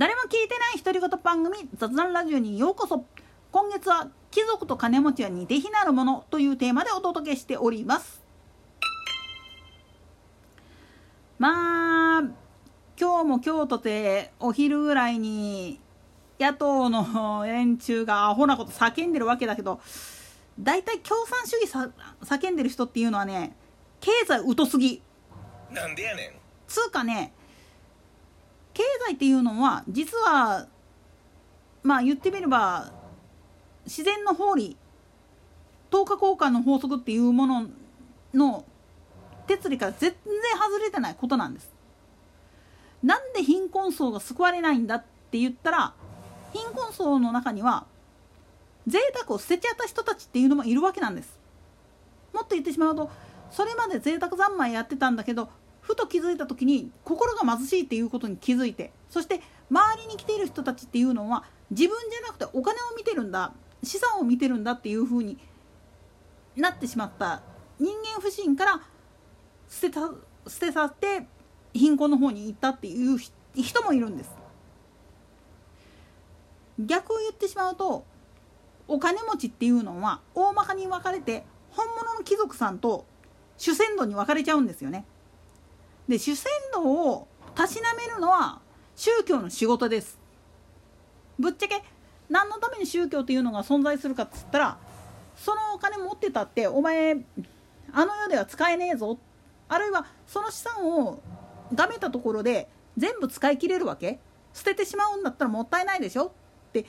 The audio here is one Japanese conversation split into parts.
誰も聞いてない独り言番組雑談ラジオにようこそ。今月は貴族と金持ちは似て非なるものというテーマでお届けしております。まあ今日も京都でお昼ぐらいに野党の連中がアホなこと叫んでるわけだけど大体共産主義さ叫んでる人っていうのはね経済疎すぎ。なんでやねん。つうかね経済っていうのは実はまあ言ってみれば自然の法理等価交換の法則っていうものの哲理から全然外れてないことなんです。なんで貧困層が救われないんだって言ったら貧困層の中には贅沢を捨てちゃった人たちっていうのもいるわけなんです。もっと言ってしまうとそれまで贅沢三昧やってたんだけどふと気づいた時に心が貧しいっていうことに気づいてそして周りに来ている人たちっていうのは自分じゃなくてお金を見てるんだ資産を見てるんだっていうふうになってしまった人間不信から捨てた捨て去って貧困の方に行ったっていう人もいるんです逆を言ってしまうとお金持ちっていうのは大まかに分かれて本物の貴族さんと主戦度に分かれちゃうんですよね。で主戦度をたしなめるのは宗教の仕事です。ぶっちゃけ何のために宗教というのが存在するかっつったらそのお金持ってたってお前あの世では使えねえぞあるいはその資産をがめたところで全部使い切れるわけ捨ててしまうんだったらもったいないでしょって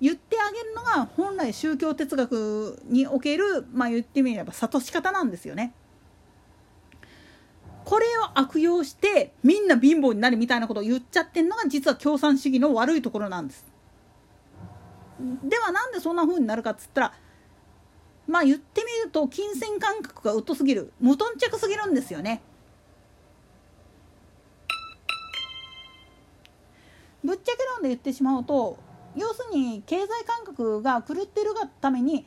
言ってあげるのが本来宗教哲学におけるまあ言ってみれば諭し方なんですよね。これを悪用してみんな貧乏になるみたいなことを言っちゃってるのが実は共産主義の悪いところなんです。ではなんでそんな風になるかっつったらまあ言ってみると金銭感覚が疎すぎる無頓着すぎるんですよね。ぶっちゃけ論で言ってしまうと要するに経済感覚が狂ってるがために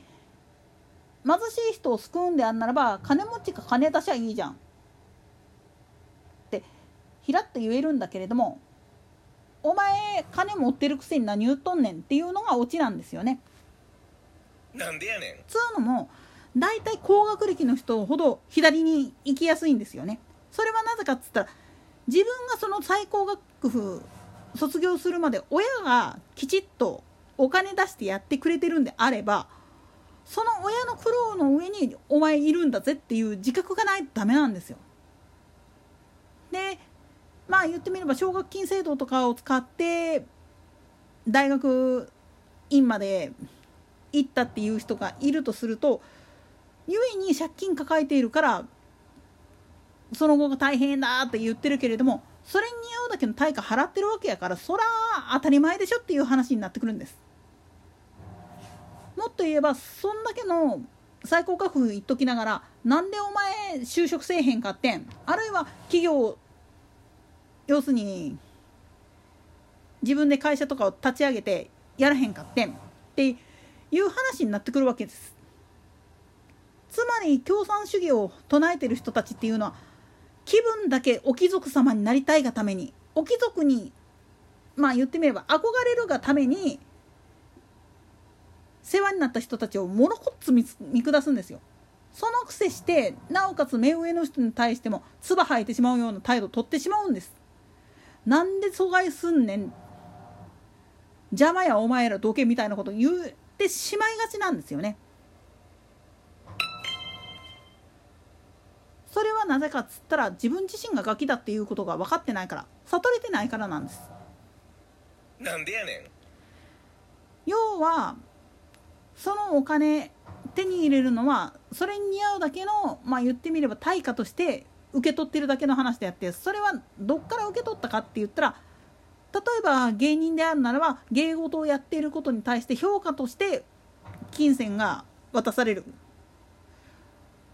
貧しい人を救うんであんならば金持ちか金出しゃいいじゃんひらっと言えるんだけれどもお前金持ってるくせに何言っとんねんっていうのがオチなんですよね。なんでやねんつうのも大体高学歴の人ほど左に行きやすいんですよね。それはなぜかっつったら自分がその最高学府卒業するまで親がきちっとお金出してやってくれてるんであればその親の苦労の上にお前いるんだぜっていう自覚がないとダメなんですよ。でまあ言ってみれば奨学金制度とかを使って大学院まで行ったっていう人がいるとすると故に借金抱えているからその後が大変だって言ってるけれどもそれに合うだけの対価払ってるわけやからそら当たり前でしょっていう話になってくるんです。もっと言えばそんだけの最高額言っときながらなんでお前就職せえへんかってんあるいは企業要するに自分で会社とかを立ち上げてやらへんかってんっていう話になってくるわけです。つまり共産主義を唱えてる人たちっていうのは気分だけお貴族様になりたいがためにお貴族にまあ言ってみれば憧れるがために世話になった人たちをものこっつ見下すんですよ。そのくせしてなおかつ目上の人に対しても唾吐いてしまうような態度を取ってしまうんです。なんで阻害すんねん邪魔やお前らどけみたいなこと言ってしまいがちなんですよね。それはなぜかっつったら自分自身がガキだっていうことが分かってないから悟れてないからなんです。なんでやねん要はそのお金手に入れるのはそれに似合うだけのまあ言ってみれば対価として受け取ってるだけの話であってそれはどっから受け取ったかって言ったら例えば芸人であるならば芸事をやっていることに対して評価として金銭が渡される。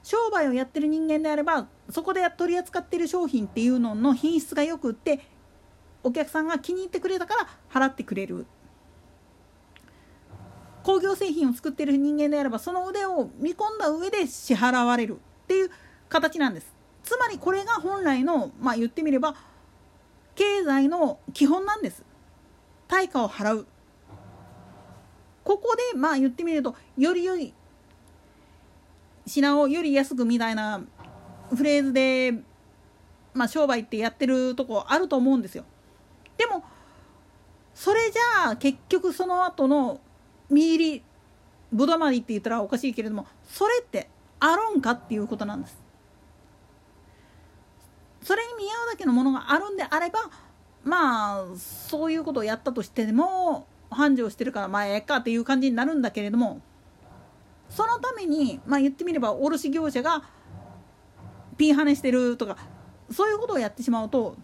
商売をやってる人間であればそこで取り扱っている商品っていうのの品質がよくってお客さんが気に入ってくれたから払ってくれる。工業製品を作っている人間であればその腕を見込んだ上で支払われるっていう形なんです。つまりこれが本来のまあ言ってみれば経済の基本なんです対価を払うここでまあ言ってみるとよりより品をより安くみたいなフレーズで、まあ、商売ってやってるとこあると思うんですよ。でもそれじゃあ結局その後の見入りぶどまりって言ったらおかしいけれどもそれってあるんかっていうことなんです。それに見合うだけのものがあるんであればまあそういうことをやったとしても繁盛してるからまあええかっていう感じになるんだけれどもそのためにまあ言ってみれば卸業者がピンハネしてるとかそういうことをやってしまうと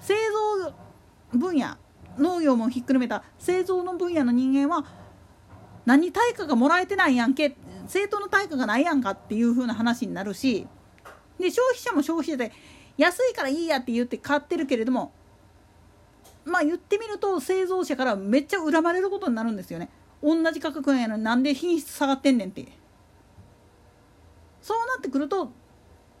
製造分野農業もひっくるめた製造の分野の人間は何対価がもらえてないやんけ正当の対価がないやんかっていう風な話になるしで消費者も消費者で安いからいいやって言って買ってるけれどもまあ言ってみると製造者からめっちゃ恨まれることになるんですよね。同じ価格やのになんで品質下がってんねんって。そうなってくると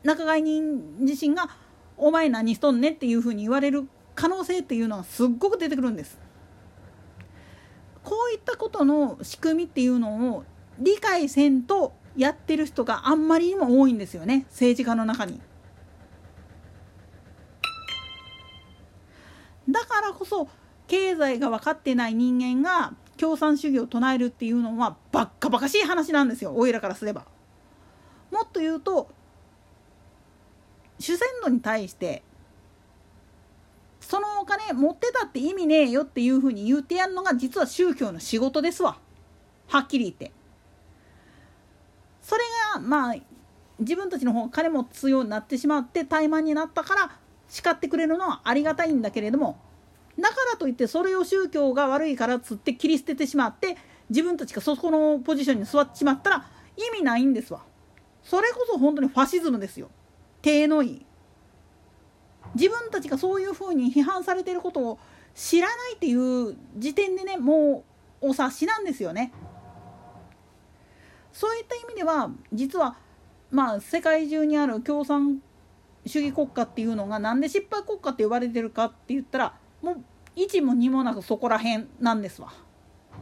仲買人自身が「お前何しとんね」っていうふうに言われる可能性っていうのがすっごく出てくるんです。こういったことの仕組みっていうのを理解せんとやってる人があんまりにも多いんですよね政治家の中に。だからこそ経済が分かってない人間が共産主義を唱えるっていうのはバッカバカしい話なんですよおいらからすれば。もっと言うと主戦度に対してそのお金持ってたって意味ねえよっていうふうに言ってやるのが実は宗教の仕事ですわはっきり言って。それがまあ自分たちの方が金持つようになってしまって怠慢になったから叱ってくれるのはありがたいんだけれどもだからといってそれを宗教が悪いからっつって切り捨ててしまって自分たちがそこのポジションに座ってしまったら意味ないんですわ。それこそ本当にファシズムですよ。体のいい。自分たちがそういうふうに批判されていることを知らないっていう時点でねもうお察しなんですよね。そういった意味では実はまあ世界中にある共産主義国家っていうのがなんで失敗国家って呼ばれてるかって言ったらもう1も2もなくそこら辺なんですわ。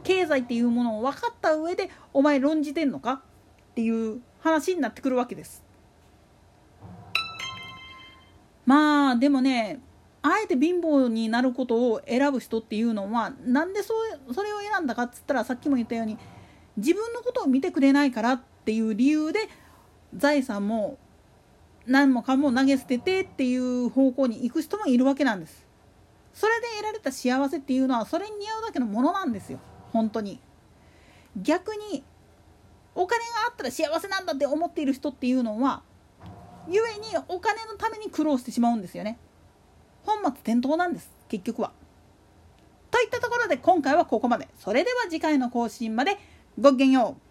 経済っていうものを分かった上でお前論じてんのかっていう話になってくるわけです。まあでもねあえて貧乏になることを選ぶ人っていうのはなんでそうそれを選んだかっつったらさっきも言ったように自分のことを見てくれないからっていう理由で財産も何もかも投げ捨ててっていう方向に行く人もいるわけなんです。それで得られた幸せっていうのはそれに似合うだけのものなんですよ本当に。逆にお金があったら幸せなんだって思っている人っていうのは故にお金のために苦労してしまうんですよね。本末転倒なんです結局は。といったところで今回はここまで。それでは次回の更新までごきげんよう。